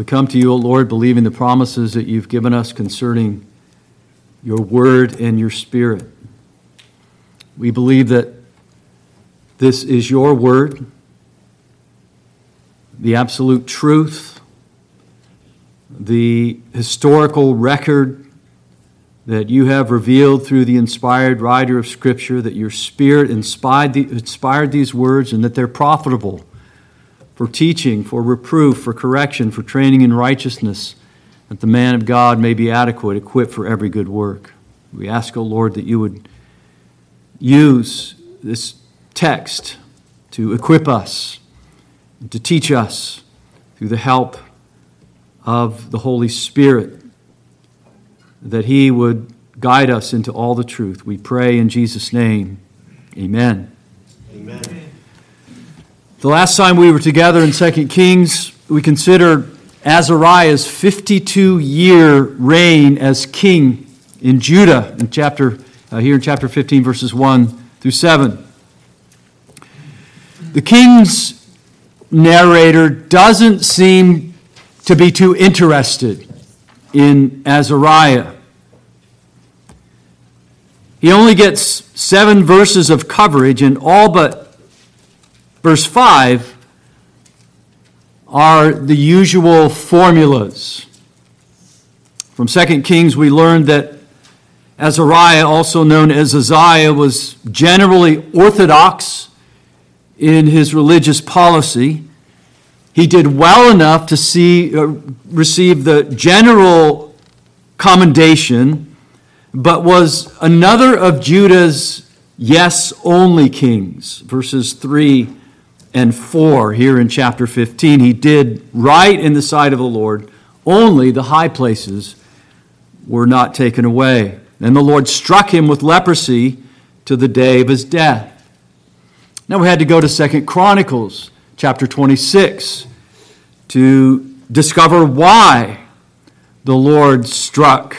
We come to you, O Lord, believing the promises that you've given us concerning your word and your spirit. We believe that this is your word, the absolute truth, the historical record that you have revealed through the inspired writer of Scripture, that your Spirit inspired, the, inspired these words and that they're profitable for teaching, for reproof, for correction, for training in righteousness, that the man of God may be adequate, equipped for every good work. We ask, O oh Lord, that you would use this text to equip us, to teach us through the help of the Holy Spirit, that He would guide us into all the truth. We pray in Jesus' name. Amen. The last time we were together in 2 Kings, we considered Azariah's 52 year reign as king in Judah in chapter uh, here in chapter 15 verses 1 through 7. The king's narrator doesn't seem to be too interested in Azariah. He only gets seven verses of coverage, and all but verse 5 are the usual formulas. From 2 Kings, we learned that Azariah, also known as Uzziah, was generally orthodox in his religious policy. He did well enough to see, uh, receive the general commendation, but was another of Judah's yes only kings. Verses 3 and 4 here in chapter 15. He did right in the sight of the Lord, only the high places were not taken away. And the Lord struck him with leprosy to the day of his death. Now we had to go to Second Chronicles chapter 26 to discover why the Lord struck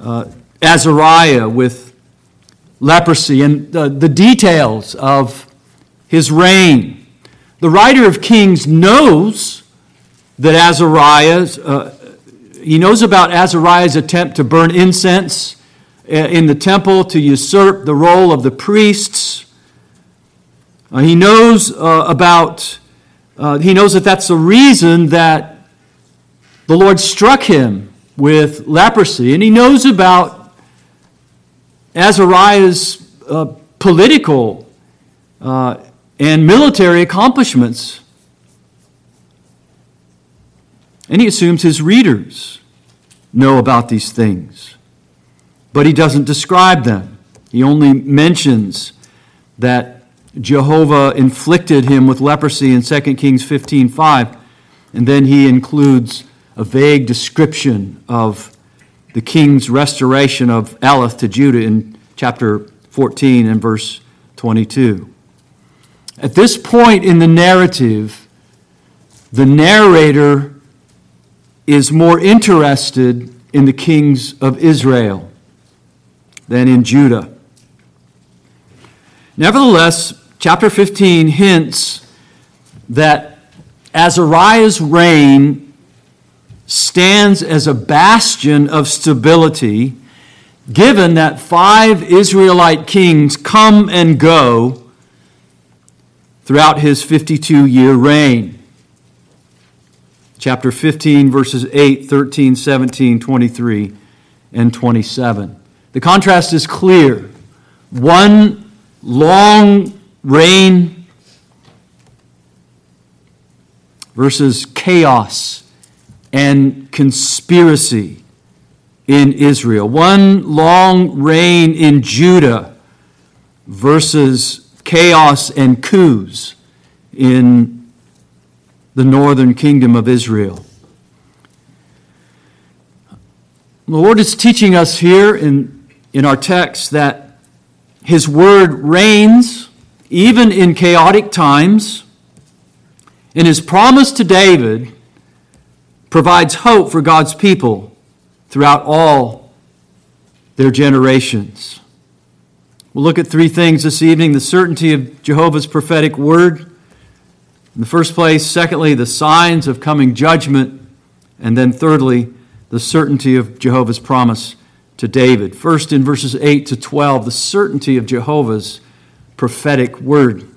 uh, Azariah with leprosy and the, the details of his reign. The writer of Kings knows that Azariah, uh, he knows about Azariah's attempt to burn incense uh, in the temple to usurp the role of the priests. Uh, he knows uh, about, uh, he knows that that's the reason that the Lord struck him with leprosy. And he knows about Azariah's uh, political uh, and military accomplishments. And he assumes his readers know about these things. But he doesn't describe them. He only mentions that Jehovah inflicted him with leprosy in 2 Kings 15:5, and then he includes a vague description of the king's restoration of Elath to Judah in chapter 14 and verse 22. At this point in the narrative, the narrator is more interested in the kings of Israel than in Judah. Nevertheless, chapter 15 hints that Azariah's reign stands as a bastion of stability, given that five Israelite kings come and go throughout his 52 year reign. Chapter 15, verses 8, 13, 17, 23, and 27. The contrast is clear. One long reign versus chaos and conspiracy in Israel. One long reign in Judah versus chaos and coups in the northern kingdom of Israel. The Lord is teaching us here in, in our text that His word reigns even in chaotic times. And his promise to David provides hope for God's people throughout all their generations. We'll look at three things this evening the certainty of Jehovah's prophetic word, In the first place, secondly, the signs of coming judgment, and then thirdly, the certainty of Jehovah's promise to David. First, in verses 8 to 12, the certainty of Jehovah's prophetic word.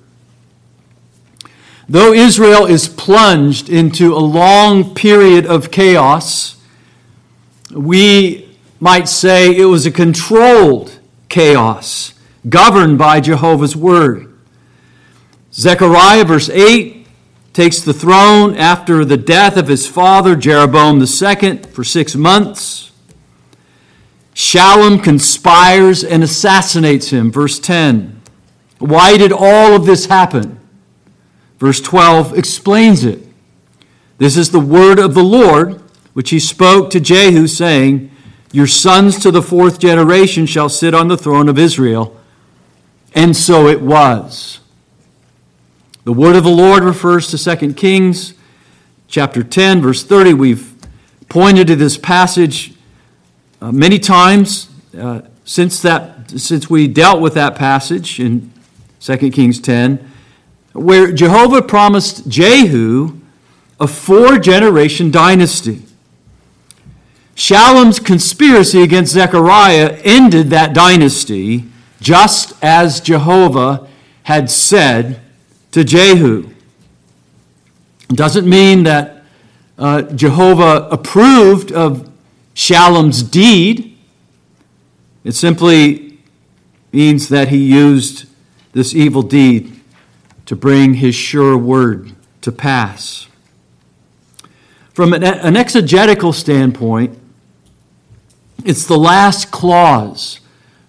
Though Israel is plunged into a long period of chaos, we might say it was a controlled chaos governed by Jehovah's word. Zechariah, verse 8, takes the throne after the death of his father, Jeroboam II, for six months. Shallum conspires and assassinates him, verse 10. Why did all of this happen? Verse 12 explains it. This is the word of the Lord, which he spoke to Jehu, saying, Your sons to the fourth generation shall sit on the throne of Israel. And so it was. The word of the Lord refers to 2 Kings chapter 10, verse 30. We've pointed to this passage uh, many times uh, since, that, since we dealt with that passage in 2 Kings 10, where Jehovah promised Jehu a four generation dynasty. Shallum's conspiracy against Zechariah ended that dynasty just as Jehovah had said to Jehu. It doesn't mean that uh, Jehovah approved of Shallum's deed. It simply means that he used this evil deed to bring his sure word to pass. From an, an exegetical standpoint, it's the last clause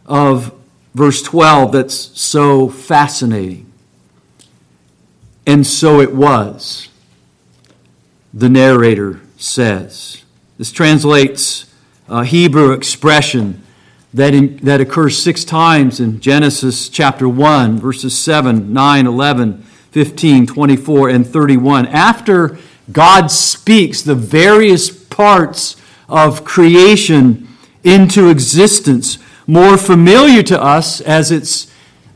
of verse 12 that's so fascinating. And so it was, the narrator says. This translates a Hebrew expression that, in, that occurs six times in Genesis chapter 1, verses 7, 9, 11, 15, 24, and 31. After God speaks the various parts of creation into existence, more familiar to us as it's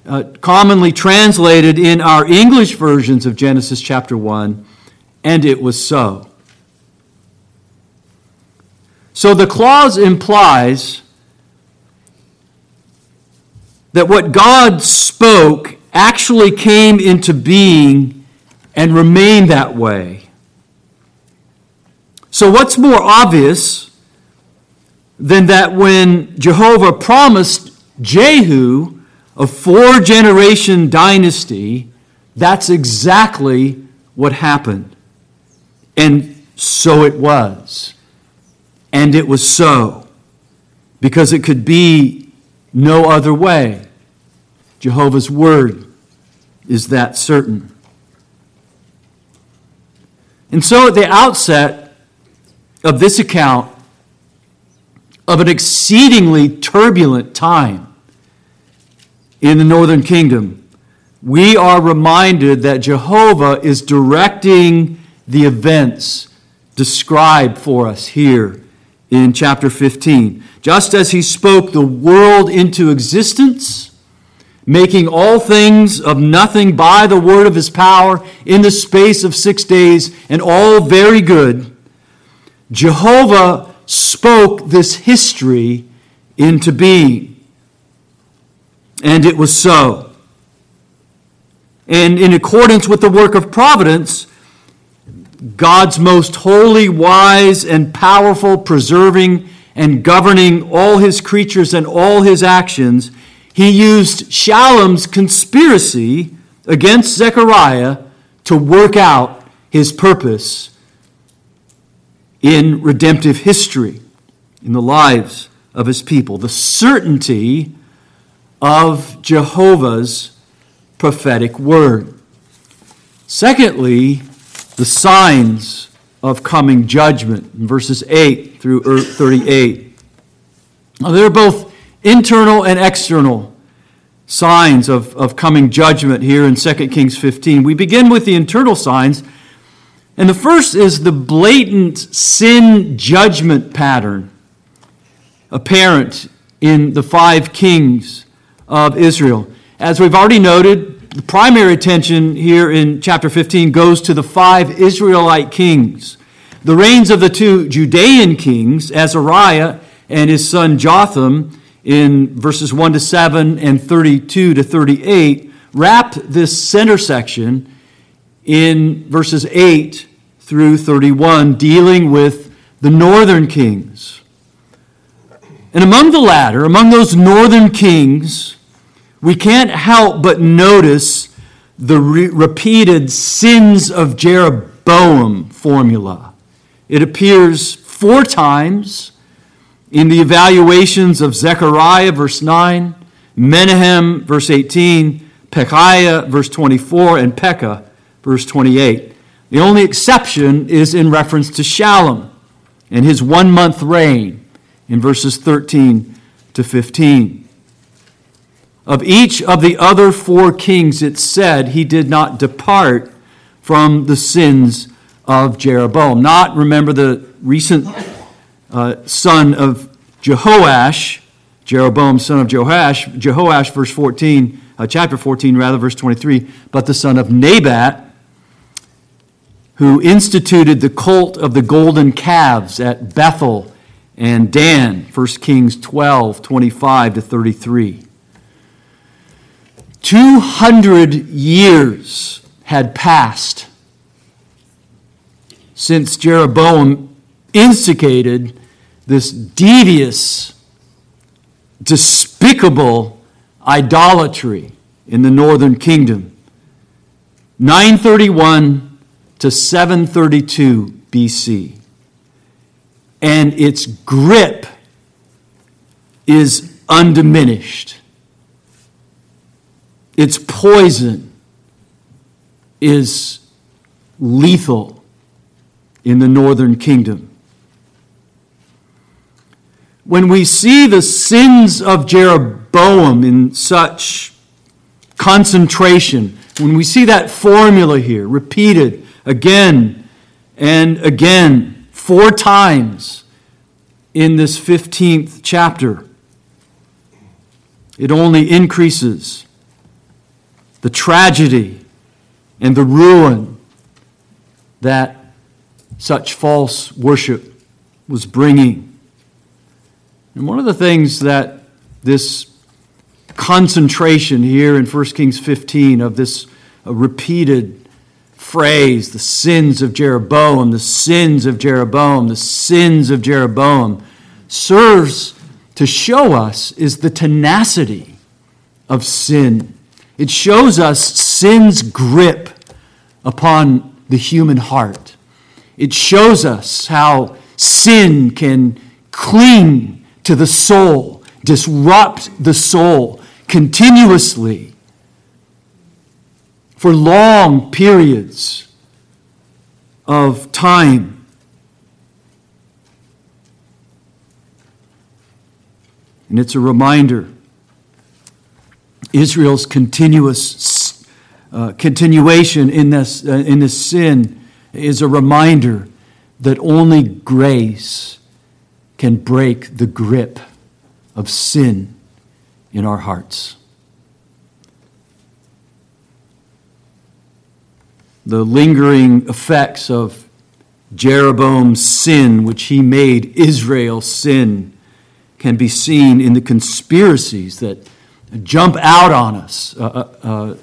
uh, commonly translated in our English versions of Genesis chapter 1, and it was so. So the clause implies that what God spoke actually came into being and remained that way. So, what's more obvious than that when Jehovah promised Jehu a four generation dynasty, that's exactly what happened. And so it was. And it was so. Because it could be no other way. Jehovah's word is that certain. And so at the outset of this account of an exceedingly turbulent time, in the northern kingdom, we are reminded that Jehovah is directing the events described for us here in chapter 15. Just as he spoke the world into existence, making all things of nothing by the word of his power in the space of six days, and all very good, Jehovah spoke this history into being. And it was so. And in accordance with the work of providence, God's most holy, wise, and powerful, preserving and governing all his creatures and all his actions, he used Shallum's conspiracy against Zechariah to work out his purpose in redemptive history, in the lives of his people. The certainty of Jehovah's prophetic word. Secondly, the signs of coming judgment verses 8 through er, 38. Now, they're both internal and external signs of, of coming judgment here in 2 Kings 15. We begin with the internal signs, and the first is the blatant sin judgment pattern apparent in the five kings of Israel. As we've already noted, the primary attention here in chapter 15 goes to the five Israelite kings. The reigns of the two Judean kings, Azariah and his son Jotham, in verses 1 to 7 and 32 to 38, wrap this center section in verses 8 through 31, dealing with the northern kings. And among the latter, among those northern kings, we can't help but notice the re- repeated sins of Jeroboam formula. It appears four times in the evaluations of Zechariah, verse 9, Menahem, verse 18, Pekahiah, verse 24, and Pekah, verse 28. The only exception is in reference to Shallum and his one month reign in verses 13 to 15. Of each of the other four kings, it said he did not depart from the sins of Jeroboam. Not, remember, the recent uh, son of Jehoash, Jeroboam, son of Jehoash, Jehoash, verse 14, uh, chapter 14, rather, verse 23, but the son of Nebat, who instituted the cult of the golden calves at Bethel and Dan, 1 Kings 12, 25 to 33. 200 years had passed since Jeroboam instigated this devious, despicable idolatry in the northern kingdom. 931 to 732 BC. And its grip is undiminished. Its poison is lethal in the northern kingdom. When we see the sins of Jeroboam in such concentration, when we see that formula here repeated again and again, four times in this 15th chapter. It only increases the tragedy and the ruin that such false worship was bringing. And one of the things that this concentration here in 1 Kings 15 of this uh, repeated phrase, the sins of Jeroboam, the sins of Jeroboam, the sins of Jeroboam, serves to show us is the tenacity of sin. It shows us sin's grip upon the human heart. It shows us how sin can cling to the soul, disrupt the soul continuously for long periods of time. And it's a reminder Israel's continuous uh, continuation in this, uh, in this sin is a reminder that only grace can break the grip of sin in our hearts. The lingering effects of Jeroboam's sin, which he made Israel sin, can be seen in the conspiracies that jump out on us, uh, uh, uh,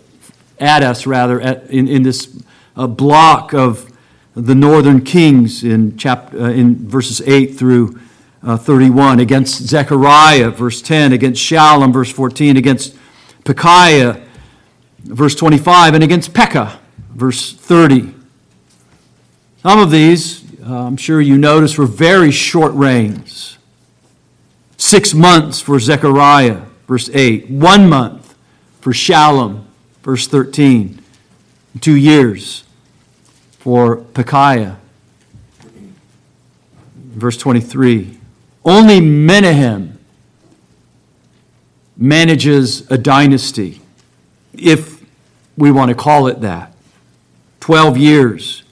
at us rather, at, in, in this uh, block of the northern kings in, chapter, uh, in verses 8 through uh, 31, against Zechariah, verse 10, against Shallum, verse 14, against Pekahiah, verse 25, and against Pekah, verse 30. Some of these, uh, I'm sure you notice, were very short reigns. Six months for Zechariah, verse 8. One month for Shallum, verse 13. Two years for Pekahiah, verse 23. Only Menahem manages a dynasty, if we want to call it that. 12 years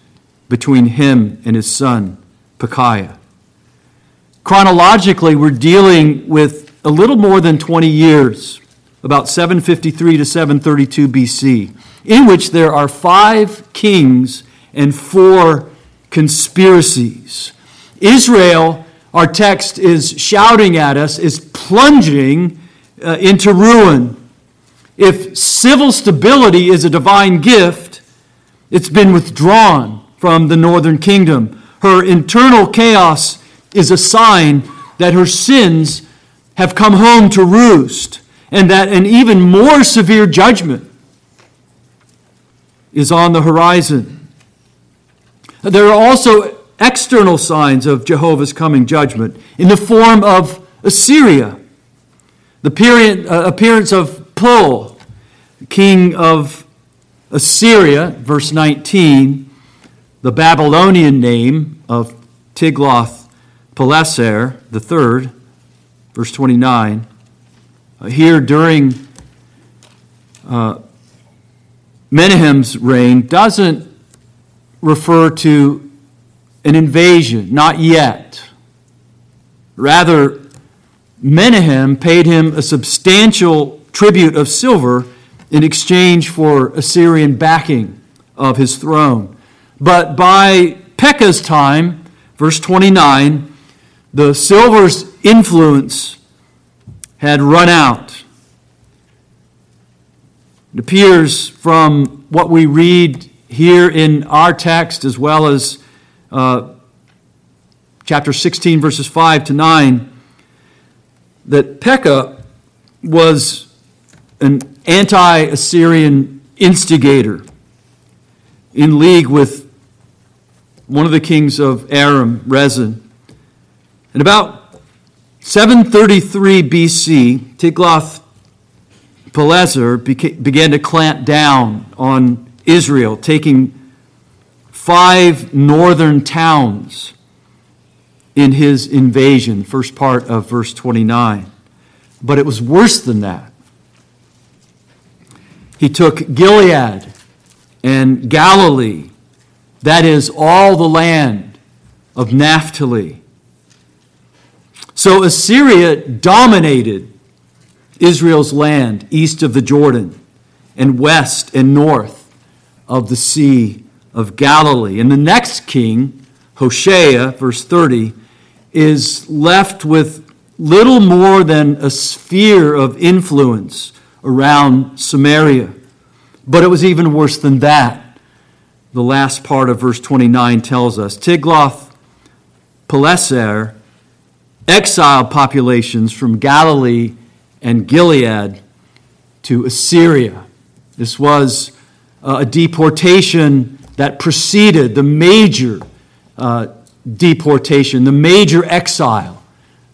between him and his son, Pekahiah. Chronologically, we're dealing with a little more than 20 years about 753 to 732 BC, in which there are five kings and four conspiracies. Israel, our text is shouting at us, is plunging uh, into ruin. If civil stability is a divine gift, it's been withdrawn from the northern kingdom. Her internal chaos is a sign that her sins have come home to roost and that an even more severe judgment is on the horizon. There are also external signs of Jehovah's coming judgment in the form of Assyria, the uh, appearance of Pul, king of Assyria, verse 19, the Babylonian name of Tiglath-Pileser III, verse 29. Uh, here during uh, Menahem's reign doesn't refer to an invasion, not yet. Rather, Menahem paid him a substantial tribute of silver in exchange for Assyrian backing of his throne. But by Pekah's time, verse 29, the silver's influence had run out. It appears from what we read here in our text, as well as uh, chapter 16, verses 5 to 9, that Pekah was an anti Assyrian instigator in league with one of the kings of Aram, Rezin. And about 733 BC, Tiglath-Pileser began to clamp down on Israel, taking five northern towns in his invasion, first part of verse 29. But it was worse than that. He took Gilead and Galilee, that is, all the land of Naphtali so Assyria dominated Israel's land east of the Jordan and west and north of the Sea of Galilee. And the next king, Hoshea, verse 30, is left with little more than a sphere of influence around Samaria. But it was even worse than that. The last part of verse 29 tells us Tiglath-Pileser exiled populations from Galilee and Gilead to Assyria. This was uh, a deportation that preceded the major uh, deportation, the major exile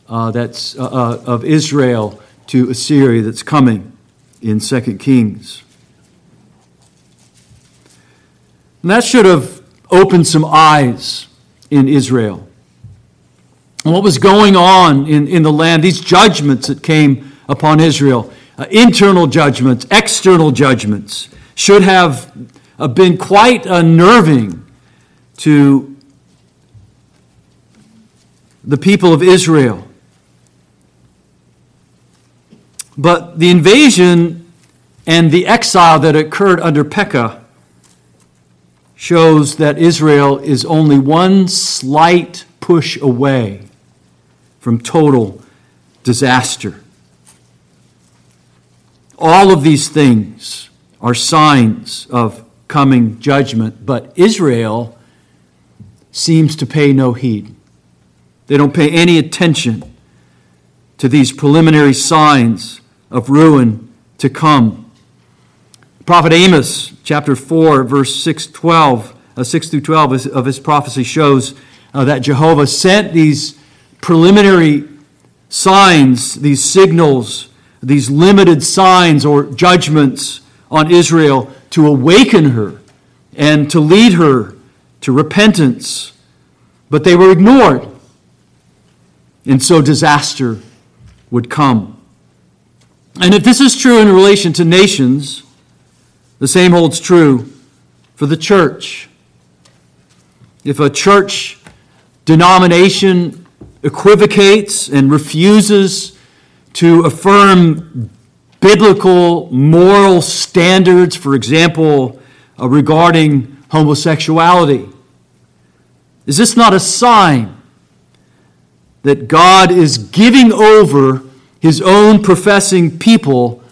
uh, that's, uh, uh, of Israel to Assyria that's coming in 2 Kings. And that should have opened some eyes in Israel what was going on in, in the land, these judgments that came upon Israel, uh, internal judgments, external judgments, should have uh, been quite unnerving to the people of Israel. But the invasion and the exile that occurred under Pekah shows that Israel is only one slight push away from total disaster. All of these things are signs of coming judgment, but Israel seems to pay no heed. They don't pay any attention to these preliminary signs of ruin to come. Prophet Amos, chapter 4, verse 6, 12, uh, 6 through 12 of his prophecy shows uh, that Jehovah sent these preliminary signs, these signals, these limited signs or judgments on Israel to awaken her and to lead her to repentance. But they were ignored. And so disaster would come. And if this is true in relation to nations, the same holds true for the church. If a church denomination equivocates and refuses to affirm biblical moral standards, for example, uh, regarding homosexuality? Is this not a sign that God is giving over his own professing people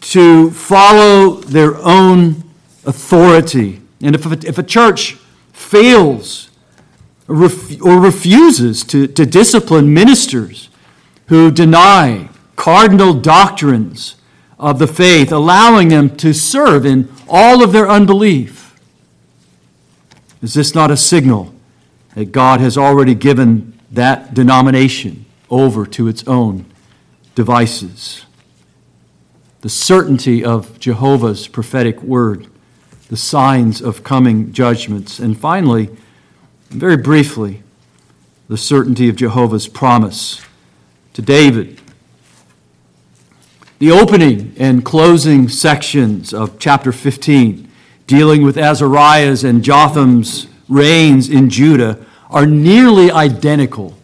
to follow their own authority? And if a, if a church fails or, refuses to, to discipline ministers who deny cardinal doctrines of the faith, allowing them to serve in all of their unbelief. Is this not a signal that God has already given that denomination over to its own devices? The certainty of Jehovah's prophetic word, the signs of coming judgments, and finally, very briefly, the certainty of Jehovah's promise to David. The opening and closing sections of chapter 15, dealing with Azariah's and Jotham's reigns in Judah, are nearly identical.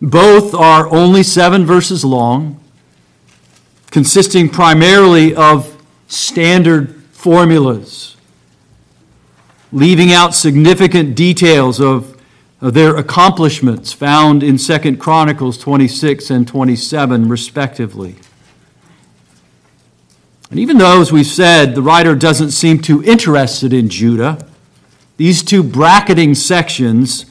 Both are only seven verses long, consisting primarily of standard formulas leaving out significant details of, their accomplishments found in 2 Chronicles 26 and 27, respectively. And even though, as we've said, the writer doesn't seem too interested in Judah, these two bracketing sections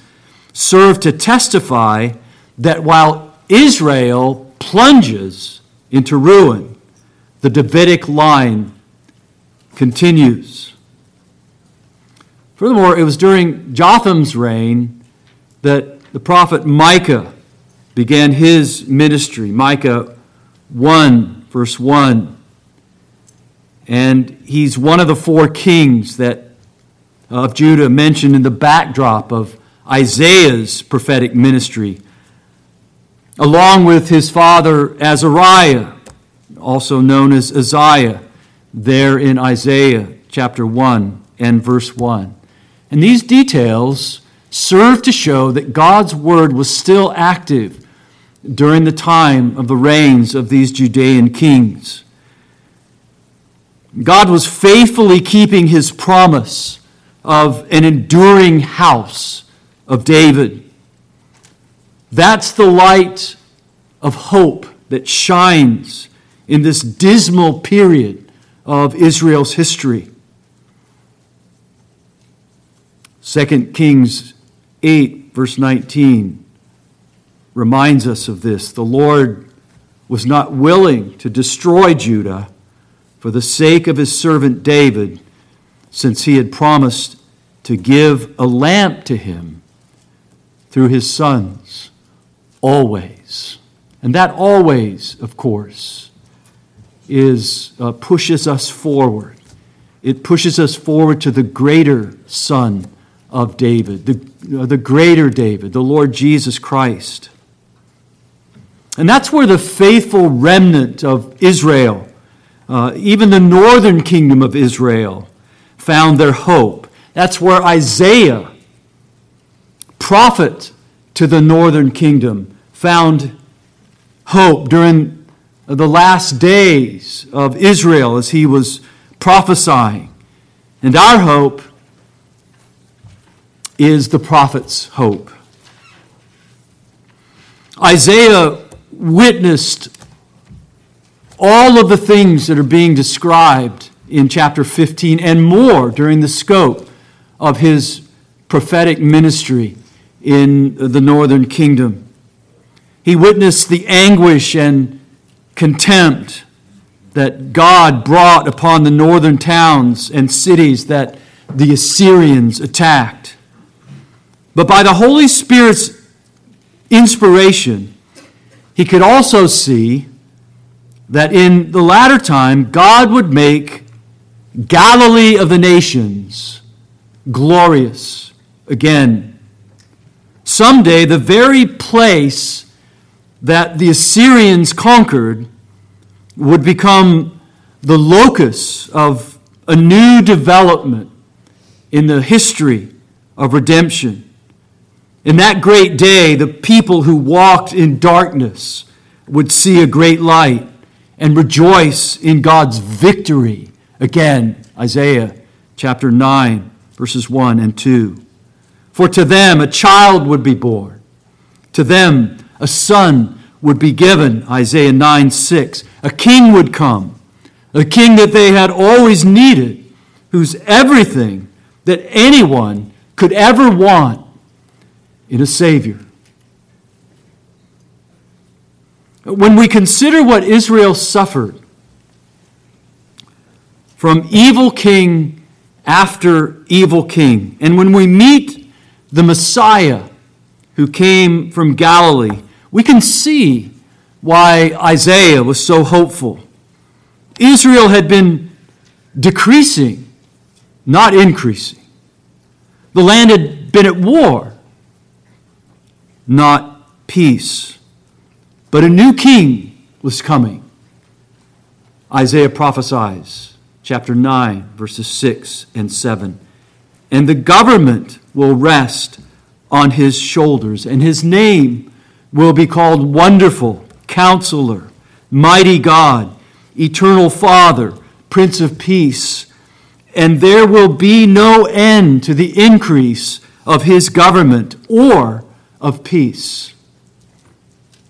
serve to testify that while Israel plunges into ruin, the Davidic line continues. Furthermore, it was during Jotham's reign that the prophet Micah began his ministry. Micah 1, verse 1. And he's one of the four kings that of Judah mentioned in the backdrop of Isaiah's prophetic ministry, along with his father Azariah, also known as Uzziah, there in Isaiah chapter 1 and verse 1. And these details serve to show that God's word was still active during the time of the reigns of these Judean kings. God was faithfully keeping his promise of an enduring house of David. That's the light of hope that shines in this dismal period of Israel's history. 2 Kings 8, verse 19, reminds us of this. The Lord was not willing to destroy Judah for the sake of his servant David, since he had promised to give a lamp to him through his sons always. And that always, of course, is uh, pushes us forward. It pushes us forward to the greater Son of David, the, the greater David, the Lord Jesus Christ. And that's where the faithful remnant of Israel, uh, even the northern kingdom of Israel, found their hope. That's where Isaiah, prophet to the northern kingdom, found hope during the last days of Israel as he was prophesying. And our hope is the prophet's hope. Isaiah witnessed all of the things that are being described in chapter 15 and more during the scope of his prophetic ministry in the northern kingdom. He witnessed the anguish and contempt that God brought upon the northern towns and cities that the Assyrians attacked. But by the Holy Spirit's inspiration, he could also see that in the latter time, God would make Galilee of the nations glorious again. Someday, the very place that the Assyrians conquered would become the locus of a new development in the history of redemption. In that great day, the people who walked in darkness would see a great light and rejoice in God's victory. Again, Isaiah chapter 9, verses 1 and 2. For to them a child would be born, to them a son would be given, Isaiah 9 6. A king would come, a king that they had always needed, whose everything that anyone could ever want in a Savior. When we consider what Israel suffered from evil king after evil king, and when we meet the Messiah who came from Galilee, we can see why Isaiah was so hopeful. Israel had been decreasing, not increasing. The land had been at war, not peace. But a new king was coming. Isaiah prophesies, chapter 9, verses 6 and 7. And the government will rest on his shoulders, and his name will be called Wonderful, Counselor, Mighty God, Eternal Father, Prince of Peace. And there will be no end to the increase of his government or of peace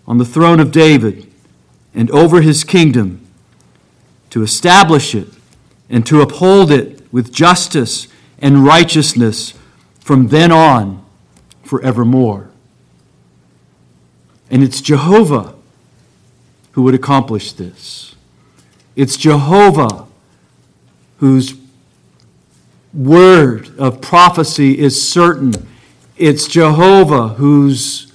on the throne of David and over his kingdom to establish it and to uphold it with justice and righteousness from then on forevermore. And it's Jehovah who would accomplish this. It's Jehovah whose word of prophecy is certain. It's Jehovah whose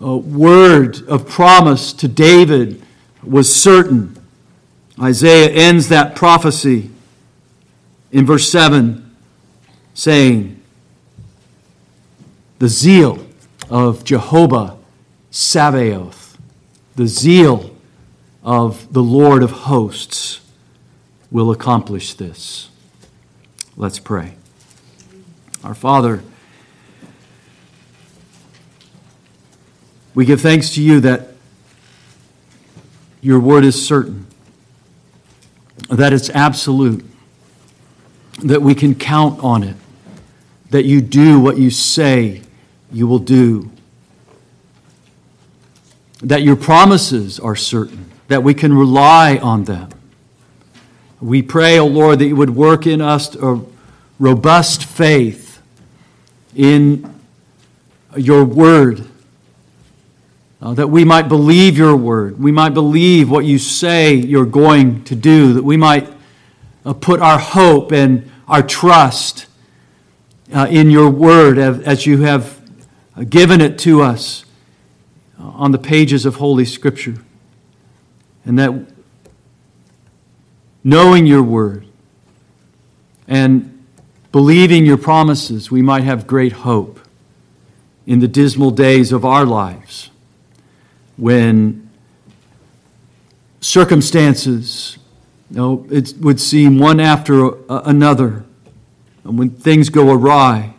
uh, word of promise to David was certain. Isaiah ends that prophecy in verse 7 saying, The zeal of Jehovah Sabaoth, the zeal of the Lord of hosts, will accomplish this. Let's pray. Our Father, we give thanks to you that your word is certain, that it's absolute, that we can count on it, that you do what you say you will do that your promises are certain, that we can rely on them. We pray, O oh Lord, that you would work in us a robust faith in your word, uh, that we might believe your word. We might believe what you say you're going to do, that we might uh, put our hope and our trust uh, in your word as, you have given it to us on the pages of Holy Scripture. And that knowing your word and believing your promises, we might have great hope in the dismal days of our lives when circumstances know, it would seem one after another, and when things go awry,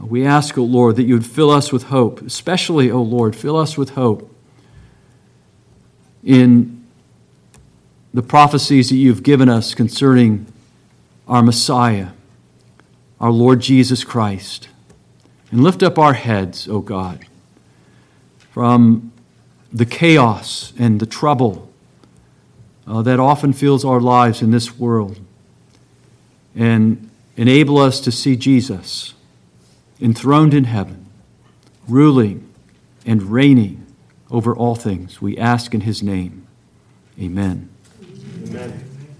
we ask, O oh Lord, that you would fill us with hope, especially, O oh Lord, fill us with hope in the prophecies that you've given us concerning our Messiah, our Lord Jesus Christ. And lift up our heads, O oh God, from the chaos and the trouble uh, that often fills our lives in this world, and enable us to see Jesus enthroned in heaven, ruling and reigning over all things. We ask in his name. Amen. Amen.